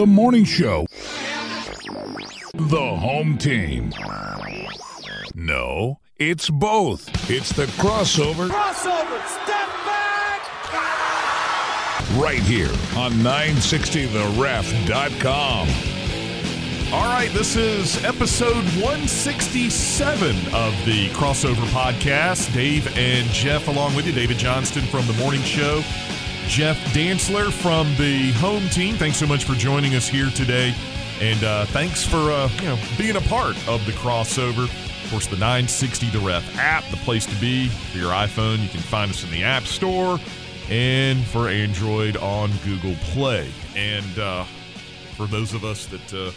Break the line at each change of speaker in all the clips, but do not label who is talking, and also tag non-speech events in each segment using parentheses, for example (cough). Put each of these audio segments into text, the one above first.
The morning show. The home team. No, it's both. It's the crossover
Crossover, step back!
right here on 960theref.com.
All right, this is episode 167 of the Crossover Podcast. Dave and Jeff along with you. David Johnston from the morning show. Jeff Dantzler from the home team. Thanks so much for joining us here today. And uh, thanks for uh, you know being a part of the crossover. Of course, the 960 The Ref app, the place to be for your iPhone. You can find us in the App Store and for Android on Google Play. And uh, for those of us that uh,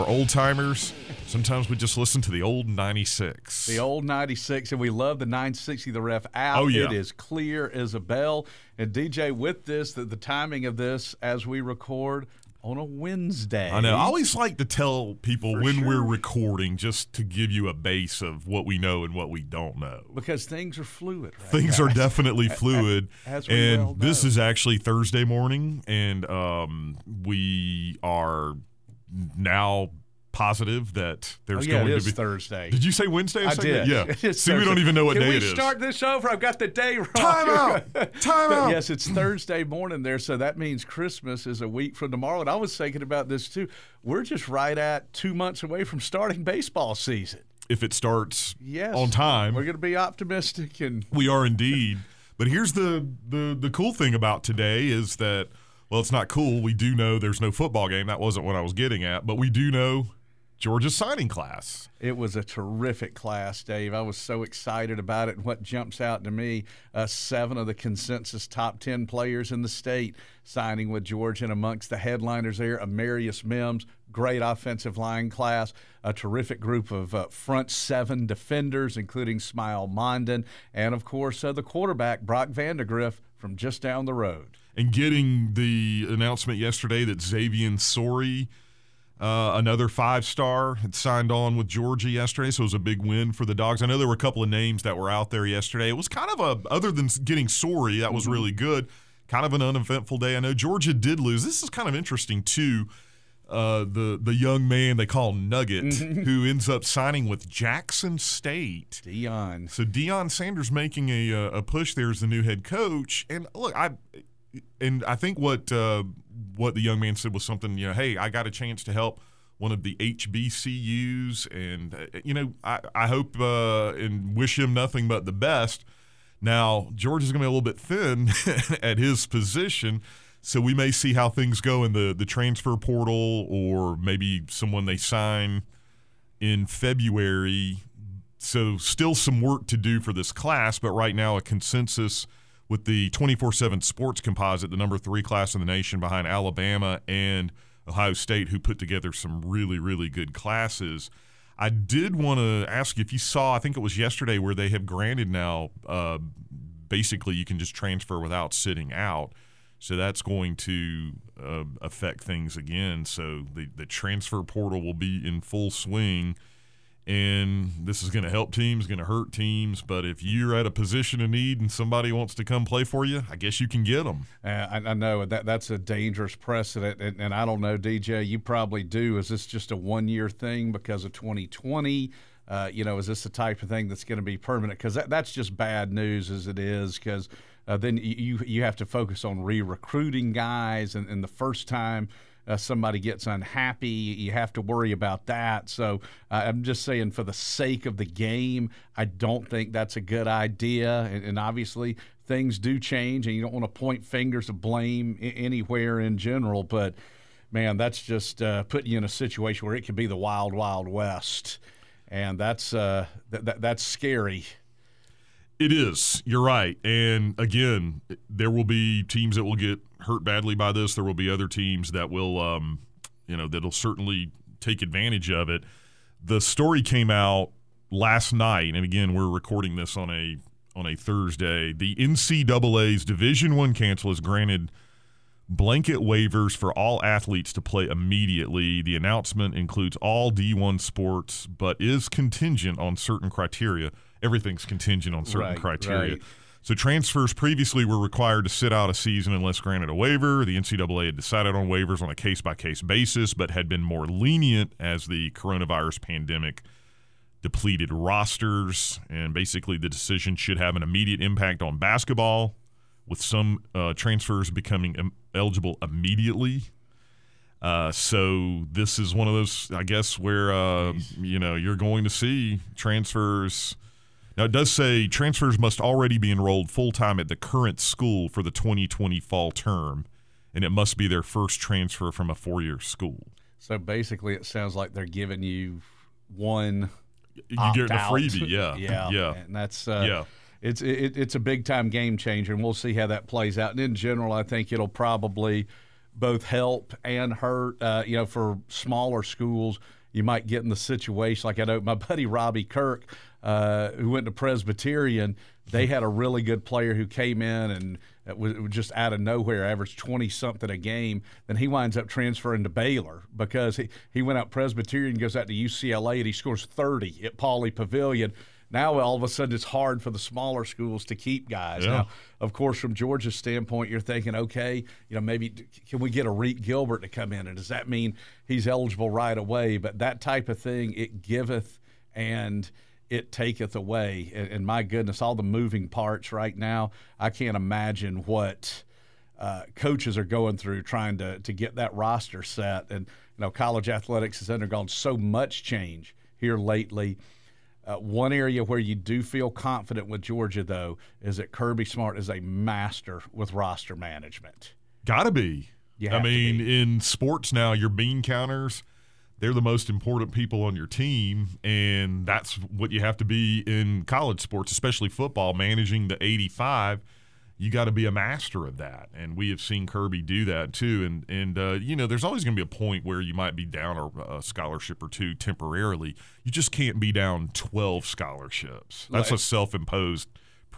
are old timers, sometimes we just listen to the old 96.
The old 96, and we love the 960 The Ref app.
Oh, yeah.
It is clear as a bell. And DJ, with this, the, the timing of this as we record on a Wednesday.
I know. I always like to tell people
For
when
sure.
we're recording just to give you a base of what we know and what we don't know.
Because things are fluid. Right
Things are definitely fluid.
as we
and
well
this is actually Thursday morning, and um, we are now positive that
Oh,
there's
yeah,
going to be.
Thursday.
Did you say Wednesday?
I
second?
did.
Yeah. (laughs) See, we don't even know what day it is.
Can
day
we
it is.
start this over? I've got the day wrong.
Time out. (laughs) Time out.
yes, it's Thursday morning there, so that means Christmas is a week from tomorrow. And I was thinking about this too. We're just right at two months away from starting baseball season.
If it starts
Yes,
on time,
We're going to be optimistic and (laughs)
We are indeed. But here's the, the the cool thing about today is that well, it's not cool. We do know there's no football game. That wasn't what I was getting at, but we do know Georgia's signing class.
It was a terrific class, Dave. I was so excited about it. And what jumps out to me, uh, seven of the consensus top 10 players in the state signing with Georgia. And amongst the headliners there, Amarius Mims, great offensive line class, a terrific group of uh, front seven defenders, including Smael Mondon, and of course, uh, the quarterback, Brock Vandagriff, from just down the road.
And getting the announcement yesterday that Xavian Sorey, uh, another five star, had signed on with Georgia yesterday. So it was a big win for the Dogs. I know there were a couple of names that were out there yesterday. It was kind of a, other than getting Sorey, that was really good, kind of an uneventful day. I know Georgia did lose. This is kind of interesting, too. Uh, the the young man they call Nugget, who ends up signing with Jackson State.
Dion.
So Deion Sanders making a uh, a push there as the new head coach, and look, I and I think what uh, what the young man said was something. You know, hey, I got a chance to help one of the HBCUs, and uh, you know, I I hope uh, and wish him nothing but the best. Now George is going to be a little bit thin (laughs) at his position. So we may see how things go in the, the transfer portal, or maybe someone they sign in February so still some work to do for this class, but right now a consensus with the 24/7 Sports Composite, the number 3 class in the nation behind Alabama and Ohio State who put together some really really good classes. I did want to ask you if you saw, I think it was yesterday where they have granted now uh, basically you can just transfer without sitting out. So that's going to uh, affect things again. So the, the transfer portal will be in full swing and this is going to help teams, going to hurt teams. But if you're at a position of need and somebody wants to come play for you, I guess you can get them.
Uh, I, I know that that's a dangerous precedent, and, and I don't know, DJ. You probably do. Is this just a one-year thing because of 2020? Uh, you know, is this the type of thing that's going to be permanent? Because that, that's just bad news as it is. Because uh, then you you have to focus on re-recruiting guys, and, and the first time uh, somebody gets unhappy, you have to worry about that. So uh, I'm just saying, for the sake of the game, I don't think that's a good idea. And, and obviously, things do change, and you don't want to point fingers of blame anywhere in general. But man, that's just uh, putting you in a situation where it could be the wild, wild west, and that's uh, th- th- that's scary.
It is. You're right. And again, there will be teams that will get hurt badly by this. There will be other teams that will, um, you know, that'll certainly take advantage of it. The story came out last night, and again, we're recording this on a on a Thursday. The NCAA's Division One council has granted blanket waivers for all athletes to play immediately. The announcement includes all D1 sports, but is contingent on certain criteria. Everything's contingent on certain
Right,
criteria.
right.
So transfers previously were required to sit out a season unless granted a waiver. The NCAA had decided on waivers on a case by case basis, but had been more lenient as the coronavirus pandemic depleted rosters. And basically, the decision should have an immediate impact on basketball, with some uh, transfers becoming eligible immediately. Uh, so this is one of those, I guess, where uh, you know you're going to see transfers. Now it does say transfers must already be enrolled full time at the current school for the 2020 fall term, and it must be their first transfer from a four year school.
So basically, it sounds like they're giving you one.
You get a freebie, yeah, (laughs)
yeah,
yeah.
and that's uh,
Yeah.
It's it, it's a big time game changer, and we'll see how that plays out. And in general, I think it'll probably both help and hurt. Uh, you know, for smaller schools, you might get in the situation like I know my (laughs) buddy Robbie Kirk, uh, who went to Presbyterian. They had a really good player who came in and it was, it was just out of nowhere, averaged twenty something a game. Then he winds up transferring to Baylor because he, he went out Presbyterian, goes out to UCLA, and he scores thirty at Pauley Pavilion. Now all of a sudden it's hard for the smaller schools to keep guys.
Yeah.
Now, of course, from Georgia's standpoint, you're thinking, okay, you know, maybe can we get a Reek Gilbert to come in, and does that mean he's eligible right away? But that type of thing, it giveth and it taketh away. And, and my goodness, all the moving parts right now, I can't imagine what uh, coaches are going through trying to to get that roster set. And you know, college athletics has undergone so much change here lately. Uh, one area where you do feel confident with Georgia, though, is that Kirby Smart is a master with roster management.
Gotta be. I mean,
be.
in sports now, your bean counters, they're the most important people on your team, and that's what you have to be in college sports, especially football, managing the 85. You got to be a master of that, and we have seen Kirby do that too. And and uh, you know, there's always going to be a point where you might be down a, a scholarship or two temporarily. You just can't be down 12 scholarships. That's a self-imposed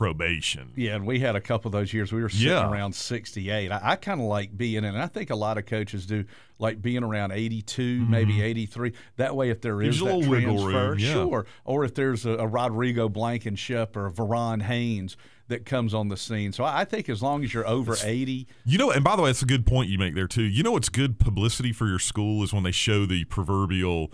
probation.
Yeah, and we had a couple of those years. We were sitting
Yeah.
around 68. I, I kind of like being in, and I think a lot of coaches do, like being around 82, maybe 83. That way, if there
Mm-hmm.
Is
you a
that
little wiggle
transfer,
room, yeah.
sure. Or if there's a, a Rodrigo Blankenship or a Verron Haynes that comes on the scene. So I, I think as long as you're over 80,
You know, and by the way, that's a good point you make there too. You know what's good publicity for your school is when they show the proverbial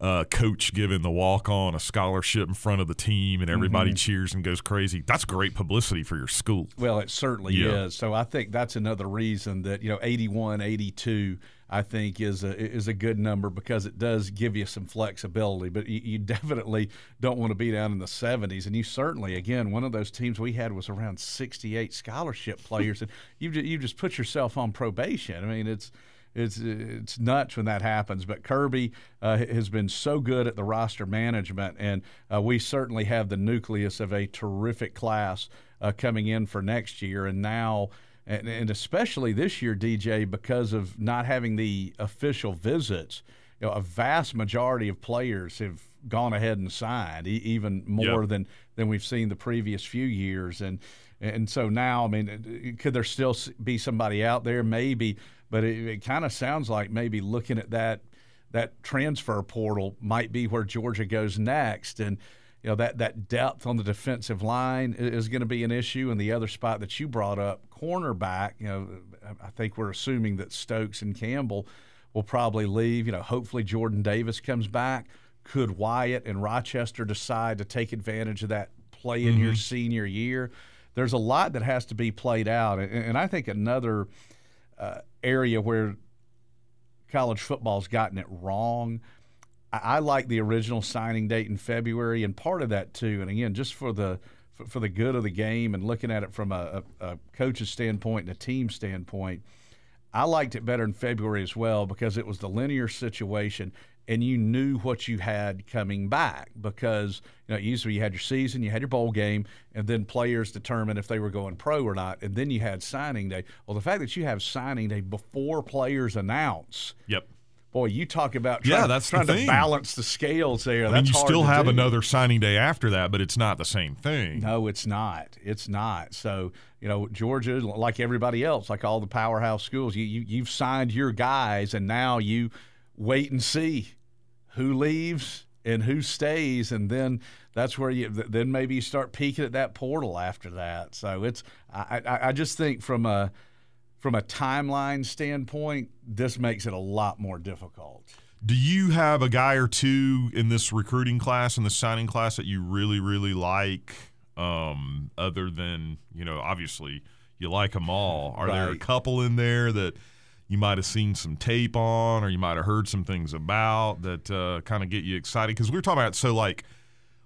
uh, coach giving the walk on a scholarship in front of the team and everybody cheers and goes crazy. That's great publicity for your school.
Well, it certainly
Yeah.
is. So I think that's another reason that you know 81, 82, I think is a is a good number because it does give you some flexibility. But you, you (laughs) definitely don't want to be down in the 70s, and you certainly again one of those teams we had was around 68 scholarship players, and (laughs) you you just put yourself on probation. I mean, it's. It's it's nuts when that happens, but Kirby uh, has been so good at the roster management, and uh, we certainly have the nucleus of a terrific class uh, coming in for next year. And now, and, and especially this year, DJ, because of not having the official visits, you know, a vast majority of players have gone ahead and signed, e- even more
Yep.
than than we've seen the previous few years. And and so now, I mean, could there still be somebody out there? Maybe, but it, it kind of sounds like maybe looking at that that transfer portal might be where Georgia goes next, and you know that that depth on the defensive line is going to be an issue. And the other spot that you brought up, cornerback, you know, I- think we're assuming that Stokes and Campbell will probably leave. You know, hopefully Jordan Davis comes back. Could Wyatt and Rochester decide to take advantage of that play in your senior year? There's a lot that has to be played out, and, and I think another uh, area where college football's gotten it wrong. I, I like the original signing date in February, and part of that too. And again, just for the for, for the good of the game and looking at it from a, a, a coach's standpoint and a team standpoint, I liked it better in February as well because it was the linear situation and you knew what you had coming back because you know usually you had your season, you had your bowl game, and then players determined if they were going pro or not, and then you had signing day. Well, the fact that you have signing day before players announce,
Yep.
boy, you talk about
Yeah,
trying,
that's
trying to balance the scales there.
I mean, you still have
do.
another signing day after that, but it's not the same thing.
No, it's not. It's not. So you know, Georgia, like everybody else, like all the powerhouse schools, you, you you've signed your guys, and now you wait and see who leaves, and who stays, and then that's where you then maybe you start peeking at that portal after that. So it's I, I, I just think from a from a timeline standpoint, this makes it a lot more difficult.
Do you have a guy or two in this recruiting class in the signing class that you really really like? Um, other than you know, obviously you like them all. Are right. there a couple in there that you might have seen some tape on, or you might have heard some things about that uh, kind of get you excited? Because we are talking about so like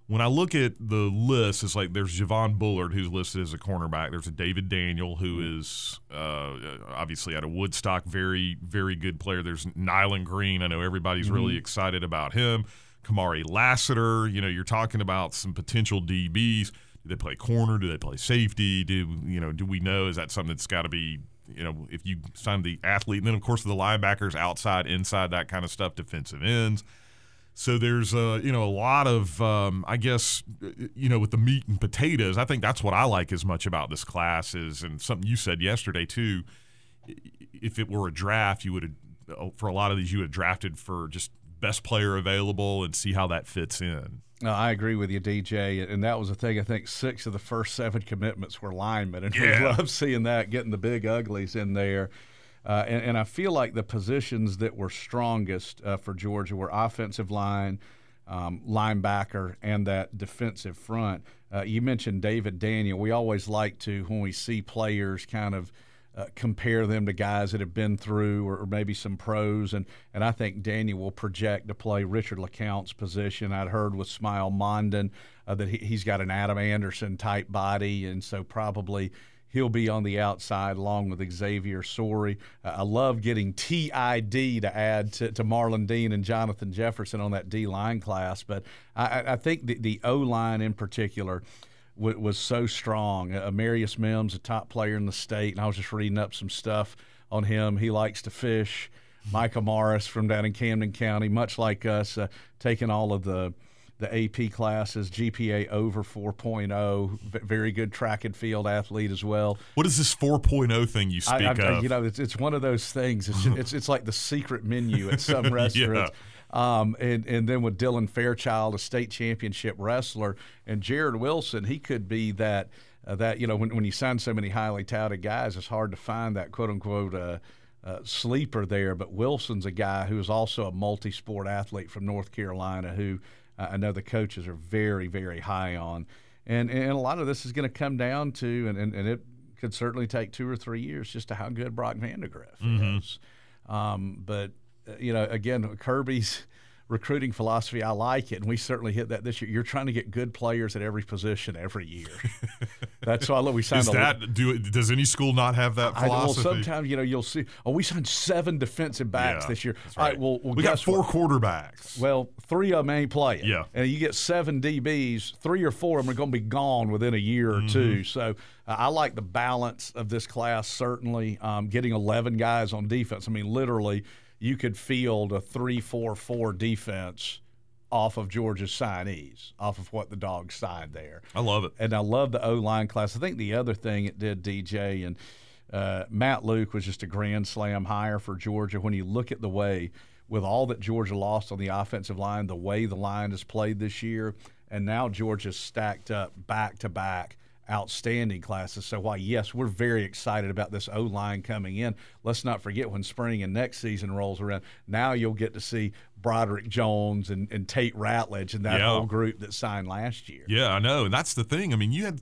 when I look at the list, it's like there's Javon Bullard, who's listed as a cornerback. There's a David Daniel, who mm-hmm. uh, obviously out of Woodstock, very, very good player. There's Nyland Green. I know everybody's mm-hmm. really excited about him. Kamari Lassiter, you know, you're talking about some potential DBs. Do they play corner? Do they play safety? Do you know? Do we know? Is that something that's got to be you know, if you sign the athlete, and then of course the linebackers, outside, inside, that kind of stuff, defensive ends. So there's a you know a lot of um, I guess you know with the meat and potatoes. I think that's what I like as much about this class is and something you said yesterday too. If it were a draft, you would have uh, for a lot of these you would have drafted for just best player available and see how that fits in.
No, I agree with you, DJ. And that was the thing. I think six of the first seven commitments were linemen, and
yeah.
we love seeing that, getting the big uglies in there. Uh, and, and, I feel like the positions that were strongest uh, for Georgia were offensive line, um, linebacker, and that defensive front. Uh, you mentioned David Daniel. We always like to, when we see players, kind of uh, compare them to guys that have been through or, or, maybe some pros. And, and I think Daniel will project to play Richard LeCounte's position. I'd heard with Smael Mondon uh, that he, he's got an Adam Anderson type body, and so probably – He'll be on the outside along with Xavian Sorey. Uh, I love getting TID to add to, to Marlon Dean and Jonathan Jefferson on that D line class. But I, I think the, the O line in particular w- was so strong. Uh, Marius Mims, a top player in the state, and I was just reading up some stuff on him. He likes to fish. Micah Morris from down in Camden County, much like us, uh, taking all of the the AP classes, GPA over 4.0, very good track and field athlete as well.
What is this 4.0 thing you speak I, I,
of? You know, it's, it's one of those things. It's, it's, it's like the secret menu at some (laughs) restaurants. yeah. Um, and, and then with Dylan Fairchild, a state championship wrestler, and Jared Wilson, he could be that, uh, that you know, when, when you sign so many highly touted guys, it's hard to find that quote unquote uh, uh, sleeper there. But Wilson's a guy who is also a multi sport athlete from North Carolina who I know the coaches are very, very high on. And, and a lot of this is going to come down to, and, and, and, it could certainly take two or three years just to how good Brock Vandagriff mm-hmm. is. Um, but, uh, you know, again, Kirby's recruiting philosophy. I like it, and we certainly hit that this year. You're trying to get good players at every position every year. (laughs) That's why we signed.
Is that do? Does any school not have that philosophy?
I, well, sometimes you know you'll see. Oh, we signed seven defensive backs
yeah,
this year.
Right. All right. Well, well we got four
what?
quarterbacks.
Well, three of them ain't playing.
Yeah.
And you get seven DBs. Three or four of them are going to be gone within a year or mm-hmm. two. So uh, I like the balance of this class. Certainly, um, getting eleven guys on defense. I mean, literally you could field a three-four-four defense off of Georgia's signees, off of what the dogs signed there.
I love it.
And I love the O line class. I think the other thing it did, DJ, and uh, Matt Luke was just a grand slam hire for Georgia. When you look at the way, with all that Georgia lost on the offensive line, the way the line has played this year, and now Georgia's stacked up back to back outstanding classes. So while yes, we're very excited about this O line coming in, let's not forget when spring and next season rolls around. Now you'll get to see Broderick Jones and, and Tate Ratledge and that yeah. whole group that signed last year.
Yeah, I know, and that's the thing. I mean, you had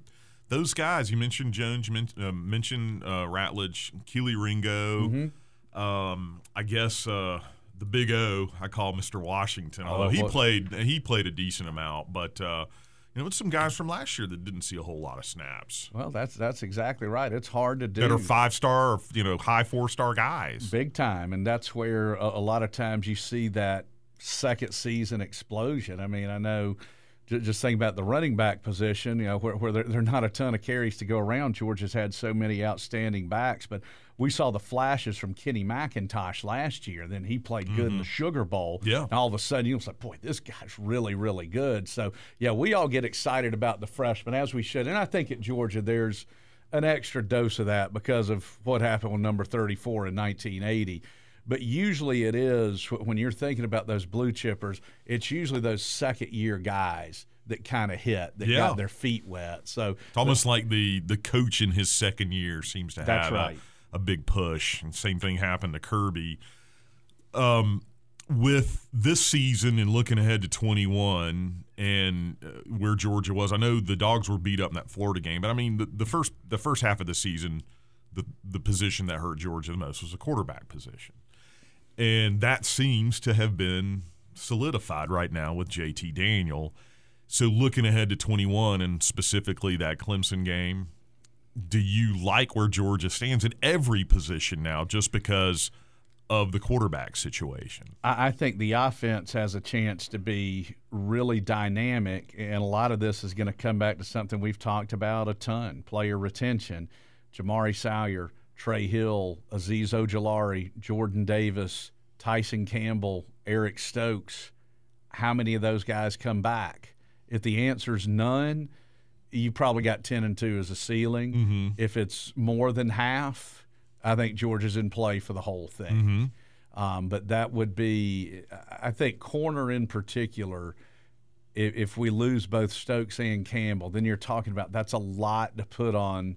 those guys. You mentioned Jones. You mentioned, uh, mentioned uh, Ratledge, Kelee Ringo. Mm-hmm. Um, I guess. Uh, the big O, I call Mr. Washington. Although oh, he played, he played a decent amount, but you know, it's some guys from last year that didn't see a whole lot of snaps.
Well, that's that's exactly right. It's hard to do.
That are five star, or, you know, high four star guys.
Big time, and that's where a, a, lot of times you see that second season explosion. I mean, I know. Just thinking about the running back position, you know, where, where there, there are not a ton of carries to go around. Georgia's had so many outstanding backs, but we saw the flashes from Kenny McIntosh last year. Then he played good mm-hmm. in the mm-hmm. Sugar Bowl.
Yeah.
And all of a sudden, you was like, boy, this guy's really, really good. So, yeah, we all get excited about the freshmen, as we should. And I think at Georgia, there's an extra dose of that because of what happened with number 34 in 1980 But usually it is when you're thinking about those blue chippers, it's usually those second year guys that kind of hit that
Yeah.
got their feet wet. So
It's almost like the the coach in his second year seems to have
right.
a, a big push. And same thing happened to Kirby. Um, with this season and looking ahead to 21 and uh, where Georgia was, I know the dogs were beat up in that Florida game, but I mean the, the first the first half of the season, the the position that hurt Georgia the most was the quarterback position, and that seems to have been solidified right now with JT Daniel. So looking ahead to 21 and specifically that Clemson game, do you like where Georgia stands at every position now just because of the quarterback situation?
I I think the offense has a chance to be really dynamic, and a lot of this is going to come back to something we've talked about a ton player retention. Jamaree Salyer, Trey Hill, Azeez Ojulari, Jordan Davis, Tyson Campbell, Eric Stokes. How many of those guys come back? If the answer's none, you probably got 10 and 2 as a ceiling. If it's more than half, I think Georgia's in play for the whole thing. Um, but that would be, I think, corner in particular. If, if we lose both Stokes and Campbell, then you're talking about that's a lot to put on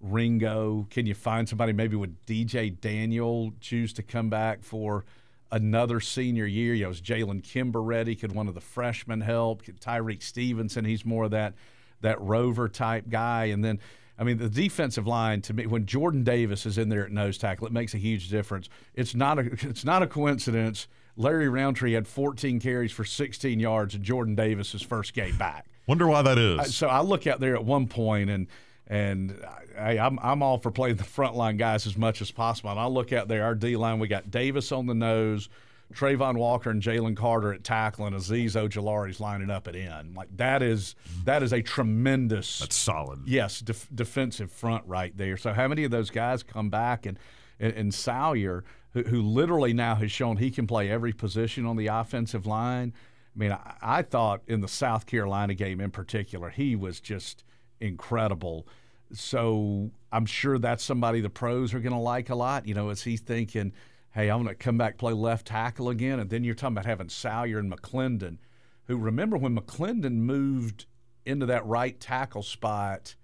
Ringo. Can you find somebody maybe with DJ Daniel choose to come back for another senior year? You know, is Jalen Kimber ready? Could one of the freshmen help? Could Tyrique Stevenson? He's more of that that rover type guy. And then, I mean, the defensive line to me, when Jordan Davis is in there at nose tackle, it makes a huge difference. It's not a (laughs) it's not a coincidence. Larry Rountree had 14 carries for 16 yards in Jordan Davis's first game back.
Wonder why that is.
So I look out there at one point and and I, I'm I'm all for playing the frontline guys as much as possible. And I look out there, our D line, we got Davis on the nose, Travon Walker and Jalen Carter at tackle, and Azeez Ojulari's lining up at end. Like that is that is a tremendous
That's solid.
yes def- defensive front right there. So how many of those guys come back and and, and Salyer, who, who literally now has shown he can play every position on the offensive line. I mean, I, I thought in the South Carolina game in particular, he was just incredible. So I'm sure that's somebody the pros are going to like a lot. You know, is he thinking, hey, I'm going to come back play left tackle again? And then you're talking about having Salyer and McClendon, who remember when McClendon moved into that right tackle spot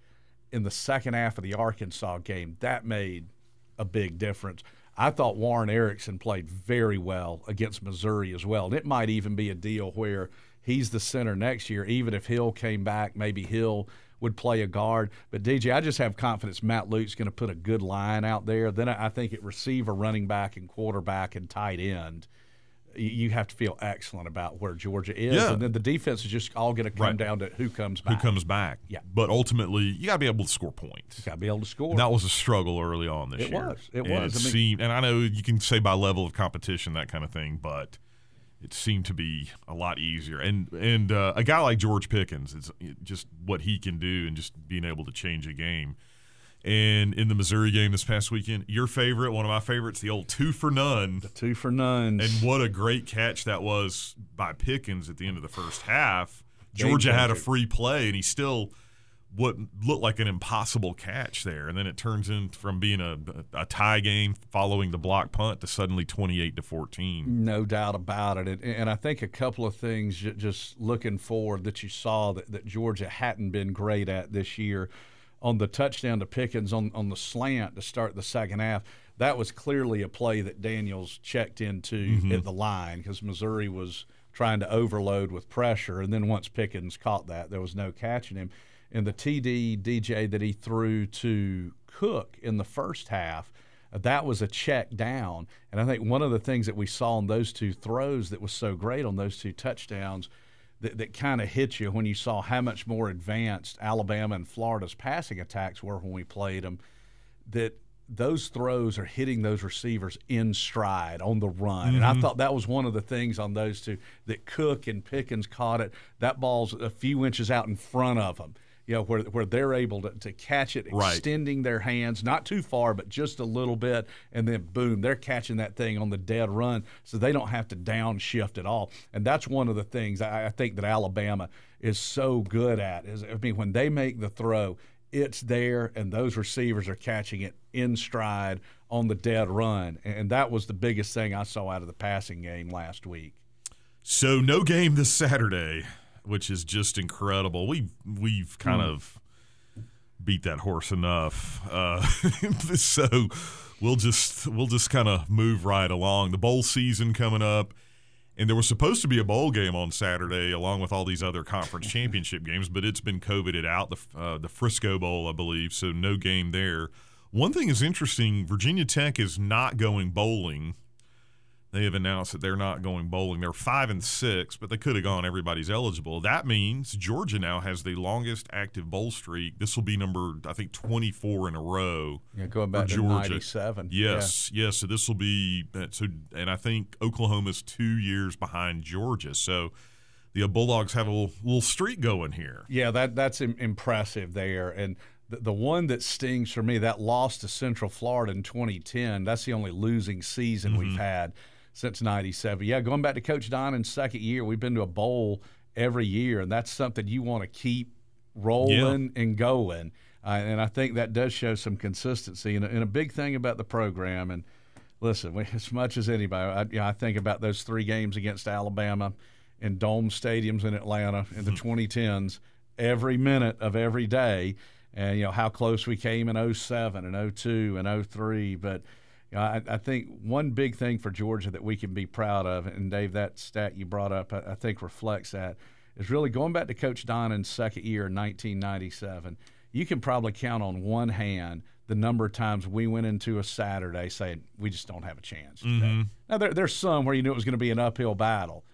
in the second half of the Arkansas game, that made a big difference. I thought Warren Ericson played very well against Missouri as well. And it might even be a deal where he's the center next year, even if Hill came back, maybe Hill would play a guard. But DJ, I just have confidence Matt Luke's going to put a good line out there. Then I think at receiver, running back, and quarterback and tight end, you have to feel excellent about where Georgia is.
Yeah.
And then the defense is just all going to come
Right.
down to who comes back.
Who comes back?
Yeah.
But ultimately, you got to be able to score points.
Got to be able to score.
And that was a struggle early on this
It
year.
was. It
And
was.
It
I mean-
seemed, and I know you can say by level of competition that kind of thing, but it seemed to be a lot easier. And and uh, a guy like George Pickens, it's just what he can do, and just being able to change a game. And in the Missouri game this past weekend, your favorite, one of my favorites, the old two for none.
The Two for none.
And what a great catch that was by Pickens at the end of the first half. Georgia had a free play, and he still what looked like an impossible catch there, and then it turns in from being a, a tie game following the block punt to suddenly twenty eight to fourteen.
No doubt about it. And, and I think a couple of things just looking forward that you saw that, that Georgia hadn't been great at this year on the touchdown to Pickens on, on the slant to start the second half. That was clearly a play that Daniels checked into mm-hmm. at the line because Missouri was trying to overload with pressure. And then once Pickens caught that, there was no catching him. And the TD DJ that he threw to Cook in the first half, that was a check down. And I think one of the things that we saw in those two throws that was so great on those two touchdowns that, that kind of hit you when you saw how much more advanced Alabama and Florida's passing attacks were when we played them, that those throws are hitting those receivers in stride on the run. And I mm-hmm. thought that was one of the things on those two that Cook and Pickens caught it. That ball's a few inches out in front of them. You know, where, where they're able to, to catch it,
Right.
extending their hands, not too far, but just a little bit, and then boom, they're catching that thing on the dead run, so they don't have to downshift at all. And that's one of the things I, I think that Alabama is so good at. Is I mean, when they make the throw, it's there, and those receivers are catching it in stride on the dead run. And that was the biggest thing I saw out of the passing game last week.
So no game this Saturday, which is just incredible. We we've kind
Hmm.
of beat that horse enough. Uh, (laughs) so we'll just we'll just kind of move right along. The bowl season coming up. And there was supposed to be a bowl game on Saturday, along with all these other conference (laughs) championship games, but it's been coveted out. The uh, the Frisco Bowl, I believe, so no game there. One thing is interesting: Virginia Tech is not going bowling. They have announced that they're not going bowling. They're five and six, but they could have gone. Everybody's eligible. That means Georgia now has the longest active bowl streak. This will be number, I think, twenty-four in a row.
Yeah, going
for
back to
Georgia.
'97.
Yes, yes. So this will be so, and I think Oklahoma's two years behind Georgia. So the Bulldogs have a little, little streak going here.
Yeah, that that's impressive there. And the, the one that stings for me, that loss to Central Florida in 2010, that's the only losing season we've mm-hmm. had since 97. Yeah, going back to Coach Donnan's second year, we've been to a bowl every year, and that's something you want to keep rolling and going. Uh, and I think that does show some consistency. And, a- and a big thing about the program, and listen, we, as much as anybody, I, you know, I think about those three games against Alabama in dome stadiums in Atlanta in the 2010s every minute of every day. And, you know, how close we came in 07 and 02 and 03. But, I, I think one big thing for Georgia that we can be proud of, and Dave, that stat you brought up, I, I think reflects that, is really going back to Coach Donnan's second year in 1997. You can probably count on one hand the number of times we went into a Saturday saying we just don't have a chance today. Mm-hmm. Now there, there's some where you knew it was going to be an uphill battle,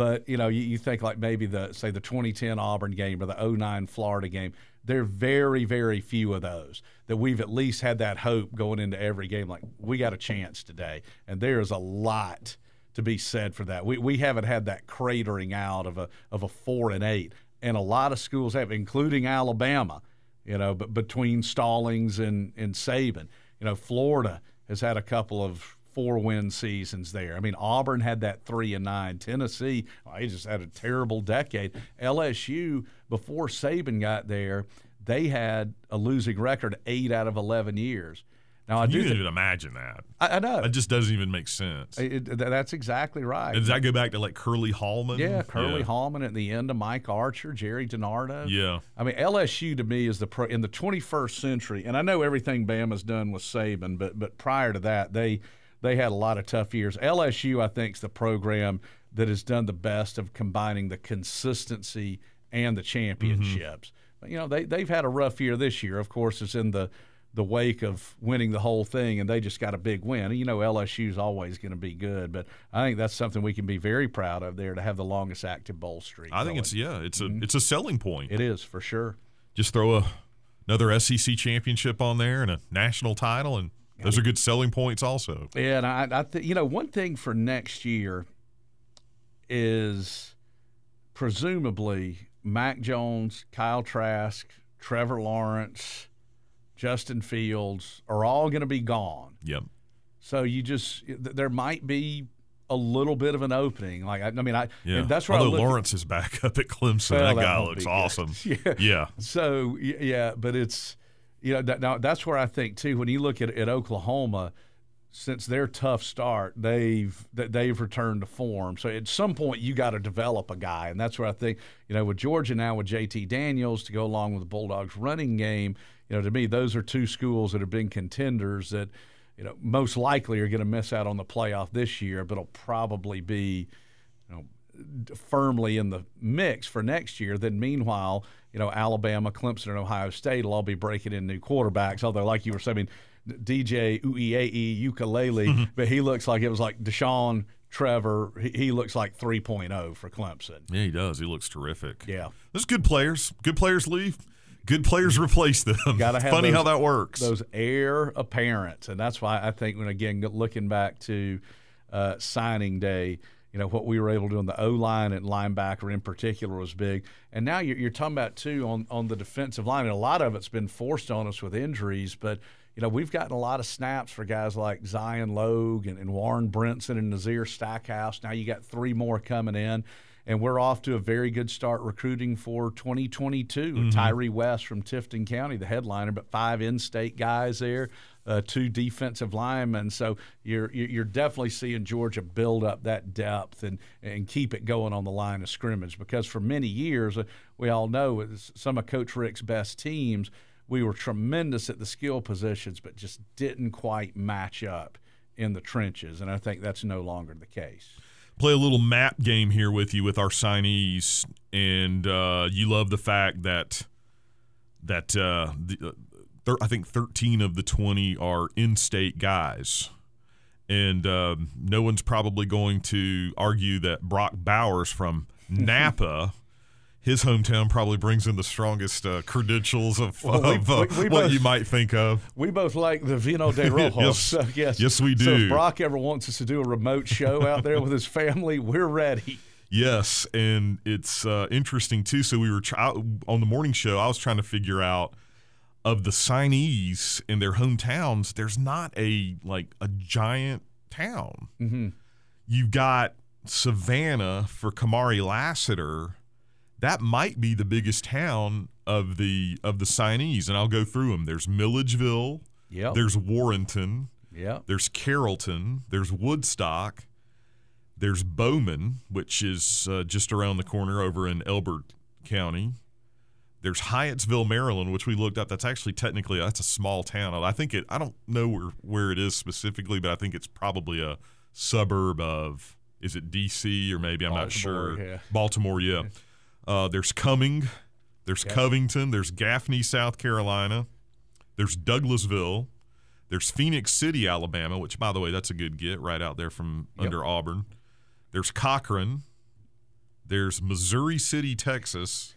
but you know you, you think like maybe the say the 2010 Auburn game or the 09 Florida game. There are very very few of those that we've at least had that hope going into every game. Like we got a chance today, and there is a lot to be said for that. We we haven't had that cratering out of a of a four and eight, and a lot of schools have, including Alabama you know, but between Stallings and, and Saban. You know, Florida has had a couple of four win seasons there. I mean, Auburn had that three and nine. Tennessee, well, they just had a terrible decade. LSU, before Saban got there, they had a losing record eight out of 11 years. Now, I do
You
think,
even imagine that.
I, I know.
That just doesn't even make sense.
It- it- that's exactly right.
Does that go back to like Curly Hallman?
Yeah, Curly
yeah.
Hallman at the end of Mike Archer, Jerry DiNardo.
Yeah.
I mean, LSU to me is the pro, in the 21st century, and I know everything Bama's done with Saban, but but prior to that, they they had a lot of tough years. LSU, I think, is the program that has done the best of combining the consistency and the championships. Mm-hmm. But, you know, they they've had a rough year this year. Of course, it's in the the wake of winning the whole thing, and they just got a big win. You know, LSU's always going to be good, but I think that's something we can be very proud of there to have the longest active bowl streak.
I think
going.
it's yeah, it's a mm-hmm. it's a selling point.
it is for sure.
Just throw a another SEC championship on there and a national title, and those are good selling points also.
Yeah, and I, I think you know one thing for next year is presumably Mac Jones, Kyle Trask, Trevor Lawrence, Justin Fields are all going to be gone.
Yep.
So you just there might be a little bit of an opening. Like I, I mean, I
Yeah.
that's where
Although
look at-
Lawrence is back (laughs) up at Clemson,
Well,
that
that
guy looks awesome. (laughs)
Yeah.
Yeah.
So yeah, but it's you know that, now that's where I think too when you look at, at Oklahoma, since their tough start, they've they've returned to form. So at some point you got to develop a guy, and that's where I think you know with Georgia now with JT Daniels to go along with the Bulldogs running game. You know, to me those are two schools that have been contenders that you know most likely are going to miss out on the playoff this year, but will probably be you know firmly in the mix for next year. Then meanwhile, you know, Alabama, Clemson, and Ohio State will all be breaking in new quarterbacks. Although, like you were saying, DJ Uiagalelei, but he looks like it was like Deshaun Trevor. He, he looks like 3.0 for Clemson.
Yeah, he does. He looks terrific.
Yeah.
There's good players. Good players leave. Good players replace them.
Gotta have
Funny
those-
how that works.
Those heir apparent, and that's why I think when again looking back to uh, signing day, you know what we were able to do on the O line and linebacker in particular was big. And now you're, you're talking about too on on the defensive line, and a lot of it's been forced on us with injuries, but. You know, we've gotten a lot of snaps for guys like Zion Logue and, and Warren Brinson and Nazir Stackhouse. Now you got three more coming in. and we're off to a very good start recruiting for 2022.
Mm-hmm.
Tyree West from Tifton County, the headliner, but five in-state guys there, uh, two defensive linemen. So you're you're definitely seeing Georgia build up that depth and and keep it going on the line of scrimmage because for many years uh, we all know some of Coach Richt's best teams. We were tremendous at the skill positions, but just didn't quite match up in the trenches, and I think that's no longer the case.
play a little map game here with you with our signees, and uh, you love the fact that that uh, the, uh, thir- I think thirteen of the twenty are in-state guys, and um, no one's probably going to argue that Brock Bowers from (laughs) Napa. His hometown probably brings in the strongest uh, credentials of,
Well, we-
of uh,
we- we
what
both-
you might think of.
We both like the Vino de (laughs) Rojos.
Yes.
so yes,
Yes, we
So
do.
if Brock ever wants us to do a remote show out there with his family, we're ready.
Yes, and it's uh, interesting too. So we were try- on the morning show. I was trying to figure out of the signees in their hometowns. There's not a like a giant town.
Mm-hmm.
You've got Savannah for Kamari Lassiter. That might be the biggest town of the of the signees, and I'll go through them. There's Milledgeville.
Yep.
There's Warrenton.
Yep.
There's Carrollton. There's Woodstock. There's Bowman, which is uh, just around the corner over in Elbert County. There's Hyattsville, Maryland, which we looked up. That's actually technically that's a small town. I think it. I don't know where where it is specifically, but I think it's probably a suburb of. Is it D.C. or maybe I'm not sure.
yeah.
Baltimore, yeah. Uh, there's Cumming. There's
Okay.
Covington. There's Gaffney, South Carolina. There's Douglasville. There's Phenix City, Alabama, which, by the way, that's a good get right out there from
Yep.
under Auburn. There's Cochran. There's Missouri City, Texas,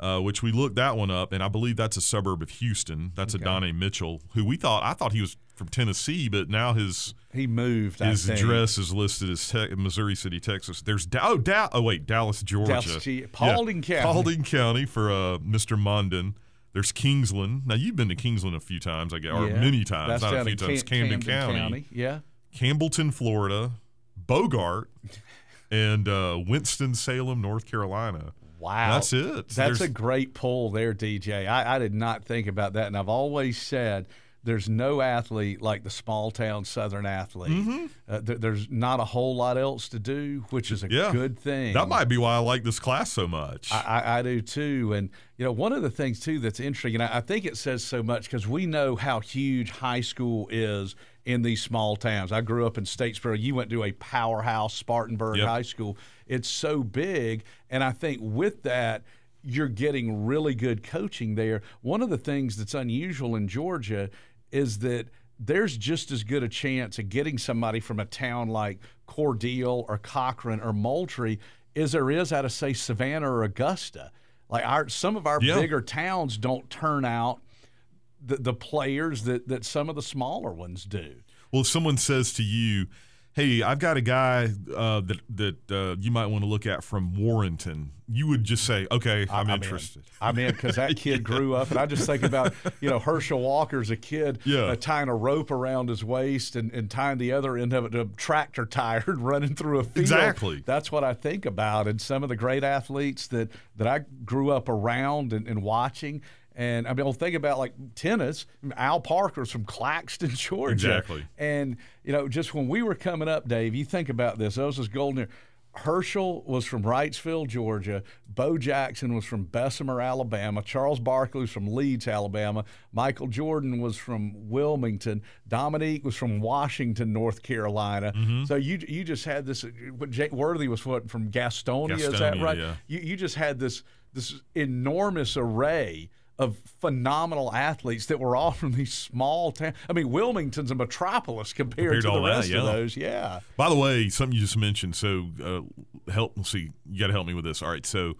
uh, which we looked that one up, and I believe that's a suburb of Houston. That's
Okay.
Adonai Mitchell, who we thought I thought he was from Tennessee, but now his
He moved. I
his address is listed as te- Missouri City, Texas. There's da- oh, da- oh wait, Dallas, Georgia.
Dallas, G- Paulding County.
Paulding County for uh, Mr. Mondon. There's Kingsland. Now you've been to Kingsland a few times, I guess, or
Yeah.
many times,
That's
not a few times.
Cam-
Camden, County,
Yeah.
Campbellton, Florida, Bogart, (laughs) and uh, Winston Salem, North Carolina.
Wow.
That's it.
That's
There's-
a great pull there, DJ. I, I did not think about that. And I've always said there's no athlete like the small town Southern athlete.
Mm-hmm.
Uh, there- there's not a whole lot else to do, which is a
Yeah.
good thing.
That might be why I like this class so much.
I, I, I do too. And, you know, one of the things too that's interesting, and I, I think it says so much because we know how huge high school is in these small towns. I grew up in Statesboro. You went to a powerhouse Spartanburg
Yep.
High School. It's so big. And I think with that, you're getting really good coaching there. One of the things that's unusual in Georgia is that there's just as good a chance of getting somebody from a town like Cordele or Cochran or Moultrie as there is out of say Savannah or Augusta. Like our some of our
Yeah.
bigger towns don't turn out the, the players that, that some of the smaller ones do.
Well, if someone says to you, "Hey, I've got a guy uh, that that uh, you might want to look at from Warrenton," you would just say, "Okay, I'm,
I'm in.
interested."
I mean, because that (laughs) kid grew up, and I just think about you know Herschel Walker's a kid
Yeah.
uh, tying a rope around his waist and, and tying the other end of it to a tractor tire and (laughs) running through a field.
Exactly.
That's what I think about, and some of the great athletes that that I grew up around and, and watching. And I mean, I'll think about like tennis. Al Parker's from Claxton, (laughs) Georgia.
Exactly.
And you know, just when we were coming up, Dave, you think about this. Those was golden. era. Herschel was from Wrightsville, Georgia. Bo Jackson was from Bessemer, Alabama. Charles Barkley was from Leeds, Alabama. Michael Jordan was from Wilmington. Dominique was from Washington, North Carolina.
Mm-hmm.
So you you just had this. What Jake Worthy was what from Gastonia, is that
Gastonia,
right?
yeah.
You you just had this this enormous array of phenomenal athletes that were all (laughs) from these small towns. I mean, Wilmington's a metropolis compared,
Compared
to the
all that,
rest
yeah.
of those. Yeah.
By the way, something you just mentioned. So, uh, help. Let's see. You got to help me with this. All right. So,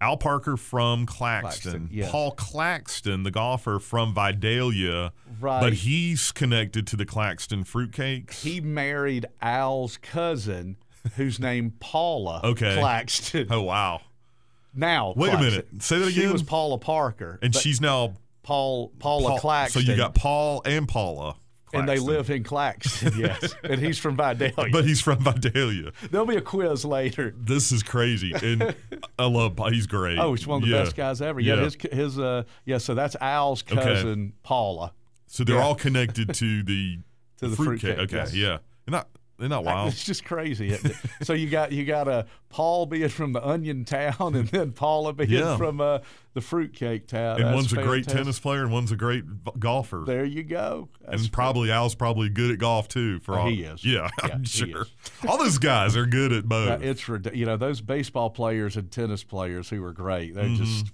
Al Parker from Claxton,
Claxton, yeah.
Paul Claxton, the golfer from Vidalia,
Right.
but he's connected to the Claxton Fruitcakes.
He married Al's cousin, whose name Paula
Okay.
Claxton.
oh wow!
Now,
Wait a minute. Say that
She
again?
was Paula Parker,
And she's now
Paul Paula
Paul-
Claxton.
So you got Paul and Paula
And they live in Claxton, (laughs) yes. and he's from Vidalia.
But he's from Vidalia.
There'll be a quiz later.
This is crazy, and (laughs) I love. He's great.
Oh, he's one of the
Yeah.
best guys ever. Yeah, his his uh yeah. So that's Al's cousin Paula.
So they're
Yeah.
all connected to the (laughs)
To the
fruit
fruitcake,
Okay,
yes.
yeah. They're not. They're not (laughs) wild.
It's just crazy. so you got you got uh, Paul being from the Onion Town, and then Paula being
Yeah.
from uh, the Fruitcake Town.
and
That's
one's a great tennis player, and one's a great golfer.
There you go. That's
and probably Al's probably good at golf too. For
Oh,
all
he is.
Yeah,
Yeah,
I'm sure. (laughs) All those guys are good at both.
Uh, it's rid- you know those baseball players and tennis players who are great. They're
Mm-hmm.
just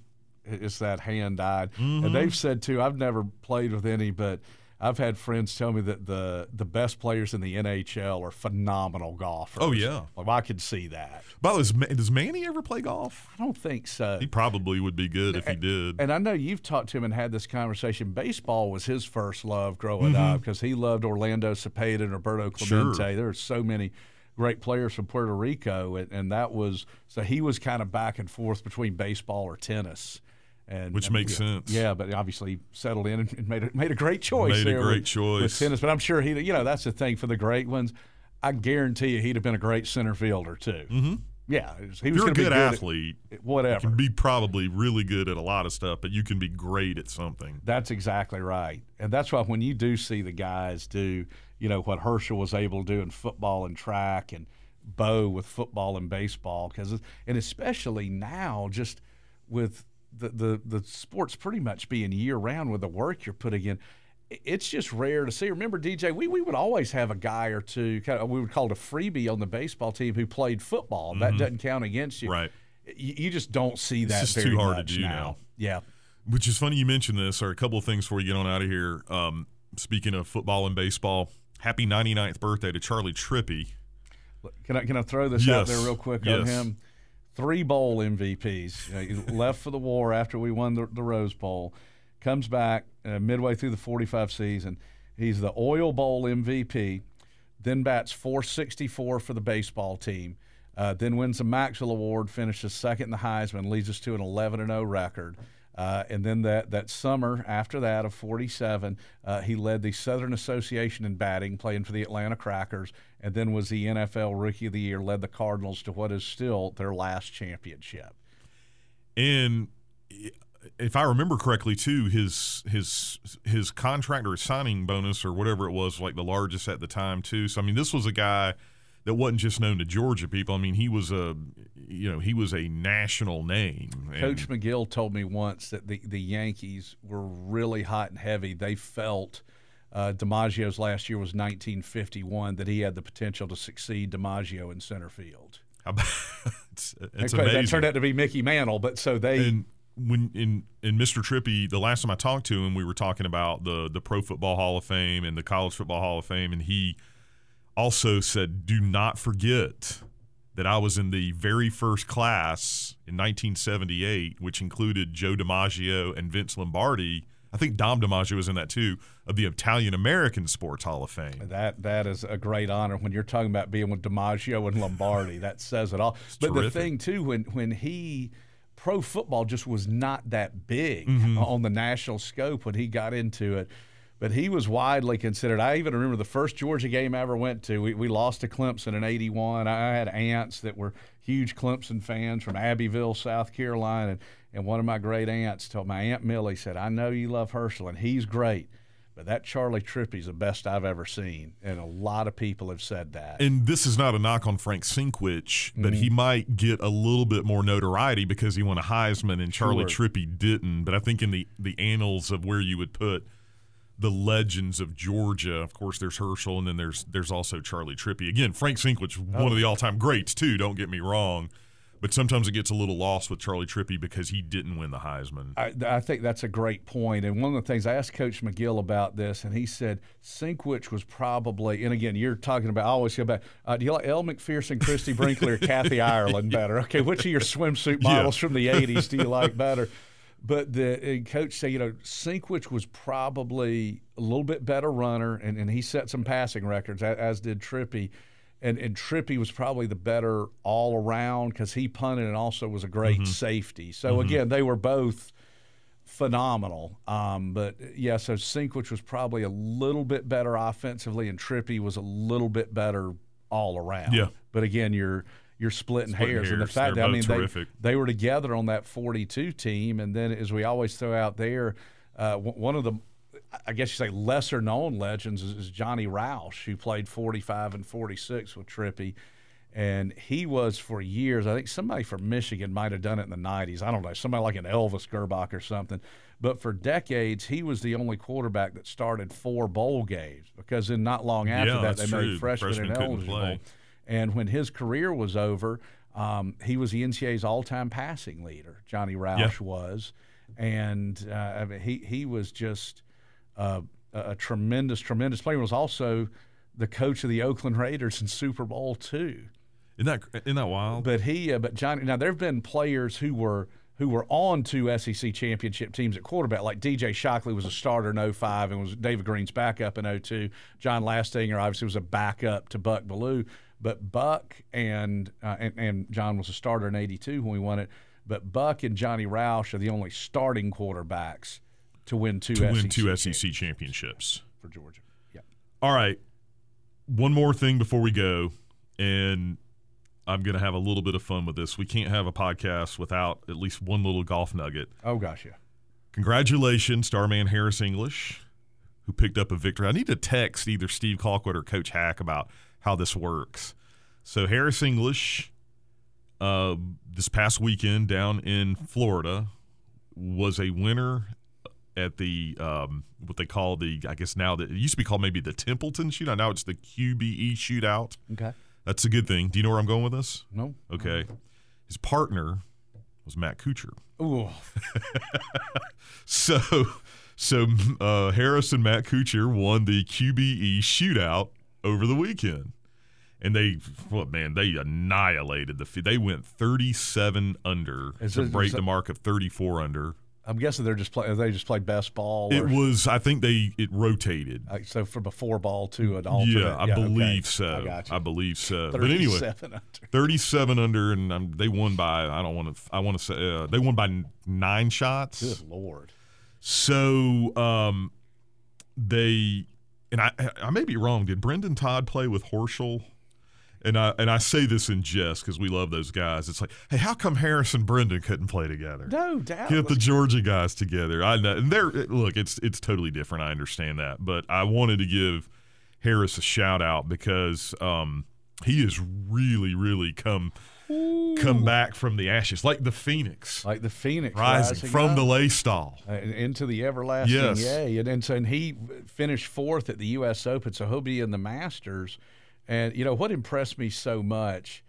it's that hand eye. And they've said too. I've never played with any, but I've had friends tell me that the the best players in the NHL are phenomenal golfers.
Oh, yeah.
well, I could see that.
By the way, does Manny ever play golf?
I don't think so.
He probably would be good if he did.
And I know you've talked to him and had this conversation. Baseball was his first love growing up because he loved Orlando Cepeda and Roberto Clemente.
Mm-hmm. Sure.
There are so many great players from Puerto Rico, and, and that was so he was kind of back and forth between baseball or tennis. And,
Which
and,
makes
yeah,
sense.
Yeah, but obviously settled in and made a, made a great choice.
Made a great
with,
choice.
with tennis. But I'm sure he, you know, that's the thing for the great ones. I guarantee you, he'd have been a great center fielder too. Mm-hmm. Yeah, he was
you're a good
at-
athlete,
whatever.
you can be probably really good at a lot of stuff, but you can be great at something.
That's exactly right. And that's why when you do see the guys do, you know, what Herschel was able to do in football and track and Bo with football and baseball, because, and especially now, just with the, the, the sports pretty much being year round with the work you're putting in, it's just rare to see. Remember, DJ, we, we would always have a guy or two, kind of, we would call it a freebie on the baseball team who played football. That doesn't count against you.
Mm-hmm. Right.
You, you just don't see that
just
very
too hard to
much
do
now.
now.
Yeah.
Which is funny you mentioned this, or a couple of things before you get on out of here. Um, speaking of football and baseball, happy 99th birthday to Charley Trippi.
Can I can I throw this out there real quick on
Yes.
him? Three bowl MVPs. You know, left for the war after we won the, the Rose Bowl. Comes back uh, midway through the 45 season. He's the Oil Bowl MVP. Then bats 464 for the baseball team. Uh, then wins the Maxwell Award. Finishes second in the Heisman. Leads us to an 11 and 0 record. Uh, and then that, that summer after that of 47, uh, he led the Southern Association in batting, playing for the Atlanta Crackers, and then was the NFL Rookie of the Year, led the Cardinals to what is still their last championship.
And if I remember correctly, too, his his his contract or signing bonus or whatever it was, like the largest at the time, too. So I mean, this was a guy that wasn't just known to Georgia people. I mean, he was a you know he was a national name. And-
Coach Magill told me once that the, the Yankees were really hot and heavy. They felt uh, DiMaggio's last year was 1951, that he had the potential to succeed DiMaggio in center field. (laughs)
How it's, it's
that turned out to be Mickey Mantle, but so they.
and when in in Mr. Trippi, the last time I talked to him, we were talking about the the Pro Football Hall of Fame and the College Football Hall of Fame, and he also said, "Do not forget that I was in the very first class in 1978, which included Joe DiMaggio and Vince Lombardi. I think Dom DiMaggio was in that too, of the Italian American Sports Hall of Fame.
That that is a great honor when you're talking about being with DiMaggio and Lombardi. that (laughs) says it all. But the thing too, when when he pro football just was not that big
Mm-hmm.
on the national scope when he got into it. But he was widely considered. I even remember the first Georgia game I ever went to. We, we lost to Clemson in '81. I had aunts that were huge Clemson fans from Abbeville, South Carolina, and, and one of my great aunts told my aunt Millie said, "I know you love Herschel, and he's great, but that Charley Trippi's the best I've ever seen." And a lot of people have said that.
and this is not a knock on Frank Sinkwich, but
Mm-hmm.
he might get a little bit more notoriety because he won a Heisman and Charley
Sure.
Trippi didn't. But I think in the the annals of where you would put the legends of Georgia, of course, there's Herschel, and then there's there's also Charley Trippi. Again, Frank Sinkwich, one
Oh.
of the all time greats too. Don't get me wrong, but sometimes it gets a little lost with Charley Trippi because he didn't win the Heisman.
I, I think that's a great point. And one of the things I asked Coach Magill about this, and he said Sinkwich was probably, and again, you're talking about, I always go back, uh, do you like Elle Macpherson, Christie Brinkley, or Kathy (laughs) Ireland better? Okay, which of your swimsuit
Yeah.
models from the 80s do you like better? But the coach said, you know, Sinkwich was probably a little bit better runner, and, and he set some passing records, as, did Trippi. And, and Trippi was probably the better all around because he punted and also was a great safety. So again, they were both phenomenal. Um, but yeah, so Sinkwich was probably a little bit better offensively, and Trippi was a little bit better all around.
Yeah.
But again, you're you're splitting,
Splitting
hairs, and the fact
They're
that I mean
terrific.
they they were together on that 42 team, and then as we always throw out there, uh, one of the I guess you say lesser known legends is, Johnny Rauch, who played 45 and 46 with Trippi. And he was for years, I think somebody from Michigan might have done it in the 90s. I don't know, somebody like an Elvis Grbac or something. But for decades, he was the only quarterback that started four bowl games because then not long after
Yeah,
that, they made
true.
freshmen,
Freshmen couldn't
ineligible.
play.
And when his career was over, um, he was the NCAA's all-time passing leader. Johnny
Rauch
was, and uh, I mean, he he was just uh, a tremendous, tremendous player. He was also the coach of the Oakland Raiders in Super Bowl two.
Isn't that isn't that wild?
But he, uh, but Johnny. Now there have been players who were who were on two SEC championship teams at quarterback, like DJ Shockley was a starter in 05 and was David Greene's backup in 02. John Lastinger obviously was a backup to Buck Belue, but Buck and, uh, and and John was a starter in 82 when we won it. But Buck and Johnny Rauch are the only starting quarterbacks to win two
to
SEC
win two
championships
SEC championships.
for Georgia. Yeah.
All right. One more thing before we go, and I'm going to have a little bit of fun with this. We can't have a podcast without at least one little golf nugget.
Oh gosh, yeah.
Congratulations, Starman Harris English, who picked up a victory. I need to text either Steve Colquitt or Coach Haack about how this works. So Harris English, uh, this past weekend down in Florida, was a winner at the um, what they call the I guess now that it used to be called maybe the Templeton shootout. Now it's the QBE shootout.
Okay.
That's a good thing. Do you know where I'm going with this?
No.
Okay. His partner was Matt Kuchar.
Ooh. (laughs)
So, so uh, Harris and Matt Kuchar won the QBE shootout over the weekend, and they, what man, they annihilated the. They went 37 under to break the mark of 34 under.
I'm guessing they're just play. They just play best ball.
It was, I think they it rotated.
Like, so from a four ball to an alternate.
yeah, I
okay.
believe so.
I you.
believe so. But anyway,
37 under.
37 under, and um, they won by. I don't want to. I want to say uh, they won by nine shots.
Good lord.
So um, they and I I may be wrong. Did Brendan Todd play with Horschel? And I and I say this in jest because we love those guys. It's like, hey, how come Harris and Brendan couldn't play together?
No doubt.
Get the Georgia guys together. I know, and they're look. It's it's totally different. I understand that, but I wanted to give Harris a shout out because um, he has really, really come come back from the ashes, like the phoenix
like the Phoenix
rising from
up,
the lay stall.
uh, into the everlasting
Yes.
yay. And, and so and he finished fourth at the U.S. Open, so he'll be in the Masters. And you know what impressed me so much.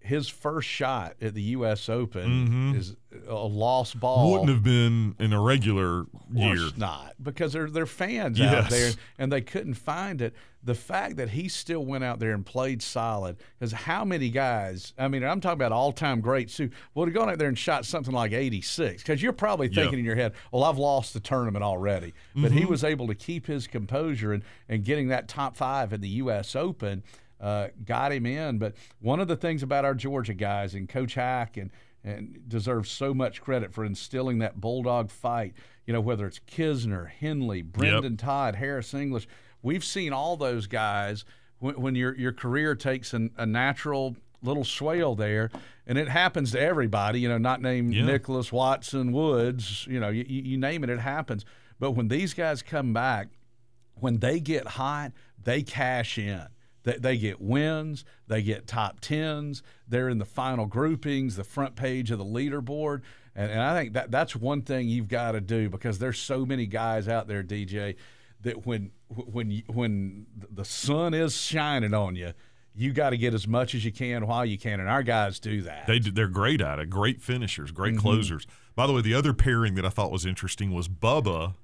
His first shot at the U.S. Open is a lost ball.
Mm-hmm. Wouldn't have been in a regular year.
not, because they're they're fans out
Yes.
there, and they couldn't find it. The fact that he still went out there and played solid, because how many guys? I mean, I'm talking about all time greats who would have gone out there and shot something like 86. Because you're probably thinking
Yeah.
in your head, "Well, I've lost the tournament already," but
Mm-hmm.
he was able to keep his composure and and getting that top five in the U.S. Open. Uh, got him in, but one of the things about our Georgia guys and Coach Haack and and deserves so much credit for instilling that bulldog fight. You know, whether it's Kisner, Henley, Brendan Todd, Harris English, we've seen all those guys when, when your your career takes an, a natural little swale there, and it happens to everybody. You know, not named
Yeah.
Nicklaus Watson Woods. You know, you, you name it, it happens. But when these guys come back, when they get hot, they cash in. They, they get wins, they get top tens, they're in the final groupings, the front page of the leaderboard. And, and I think that that's one thing you've got to do because there's so many guys out there, DJ, that when when you, when the sun is shining on you, you got to get as much as you can while you can, and our guys do that.
They do- they're great at it. Great finishers, great
Mm-hmm.
closers. By the way, the other pairing that I thought was interesting was Bubba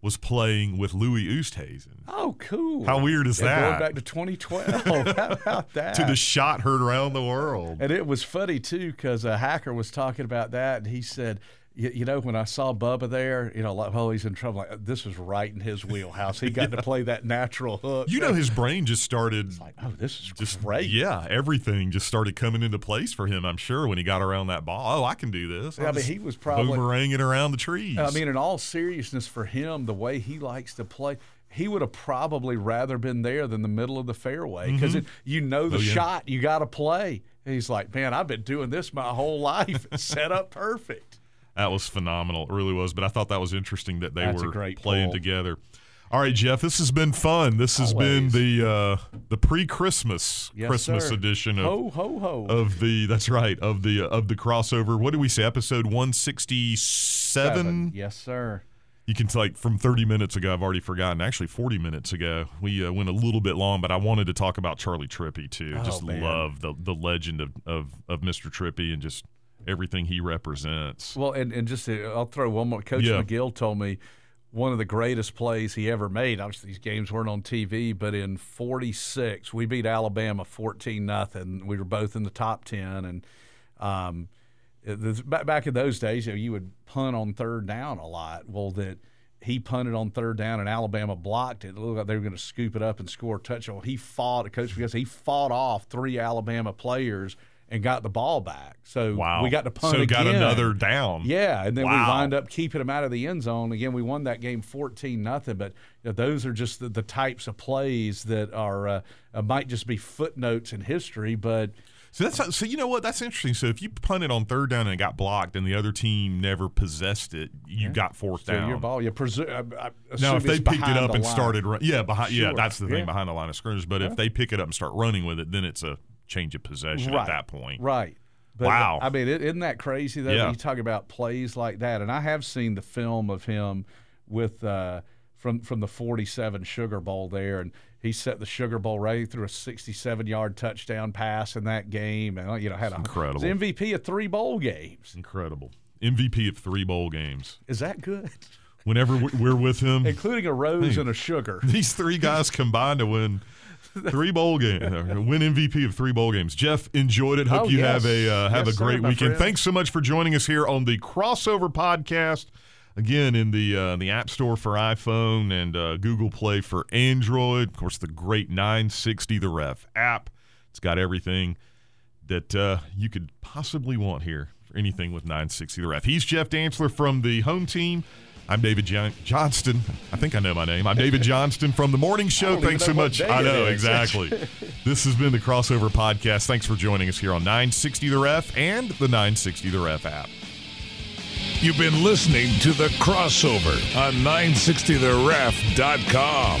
was playing with Louis Oosthuizen.
oh, cool!
How weird is
Yeah,
that?
Going back to 2012. (laughs) How about that?
To the shot heard around the world.
And it was funny too because a hacker was talking about that, and he said, you, you know, when I saw Bubba there, you know, like, oh, he's in trouble. Like, this was right in his wheelhouse. He got to (laughs) play that natural hook.
You know, his brain just started.
like, oh, this is
just
great.
Yeah, everything just started coming into place for him. I'm sure when he got around that ball. Oh, I can do this.
Yeah, I mean, he was probably-
boomeranging around the trees.
I mean, in all seriousness, for him, the way he likes to play, he would have probably rather been there than the middle of the fairway mm-hmm. because you know the
Oh, yeah.
shot you got to play. And he's like, man, I've been doing this my whole life. It's (laughs) set up perfect.
That was phenomenal. It really was. But I thought that was interesting that they
That's
were playing
pull.
together. All right, Jeff. This has been fun. This has been the uh, the pre-Christmas
Yes,
Christmas
sir.
edition of
Ho ho ho.
of the. That's right of the of the crossover. What do we say? Episode one sixty seven.
Yes, sir.
You can like from 30 minutes ago. I've already forgotten. Actually, 40 minutes ago, we uh, went a little bit long, but I wanted to talk about Charley Trippi too.
Oh,
just
man.
love the the legend of, of of Mr. Trippi and just everything he represents.
Well, and, and just to, I'll throw one more. Coach
Yeah.
Magill told me one of the greatest plays he ever made. Obviously, these games weren't on TV, but in '46, we beat Alabama 14 nothing. We were both in the top 10, and um, back in those days, you, know, you would punt on third down a lot. Well, that he punted on third down and Alabama blocked it. It looked like they were going to scoop it up and score a touchdown. He fought, Coach Magill said he fought off three Alabama players and got the ball back. So
Wow.
we got to punt
So got another down.
Yeah, and then we
Wow.
wind up keeping them out of the end zone. Again, we won that game fourteen nothing. But you know, those are just the, the types of plays that are uh, uh, might just be footnotes in history, but
So that's so you know what that's interesting. So if you punted on third down and it got blocked, and the other team never possessed it, you got fourth
still
down.
your ball. You presume. I, I
Now, if they picked it up and
line.
started, run, yeah, behind, yeah, that's the thing
Yeah.
behind the line of scrimmage. But if they pick it up and start running with it, then it's a change of possession
right.
at that point.
right? But,
Wow.
I mean, is isn't that crazy though?
Yeah.
When you talk about plays like that, and I have seen the film of him with uh, from from the '47 Sugar Bowl there, and he set the Sugar Bowl right through a 67-yard touchdown pass in that game, and you know had a
incredible.
MVP of three bowl games.
Incredible. MVP of three bowl games.
Is that good?
Whenever we- we're with him, (laughs)
Including a rose and a sugar.
these three guys (laughs) combined to win (laughs) three bowl games, win MVP of three bowl games. Jeff enjoyed it. Hope
Oh,
you
yes.
have a uh, have
Yes,
a great
my
weekend. Thanks so much for joining us here on the Crossover Podcast. Again, in the uh, the App Store for iPhone and uh, Google Play for Android. Of course, the great 960 The Ref app. It's got everything that uh, you could possibly want here for anything with 960 The Ref. He's Jeff Dantzler from the home team. I'm David John- Johnston. I think I know my name. I'm David Johnston from the morning show. Thanks so much. I know exactly. (laughs) this has been the Crossover Podcast. Thanks for joining us here on 960 The Ref and the 960 The Ref app.
You've been listening to The Crossover on 960theref.com.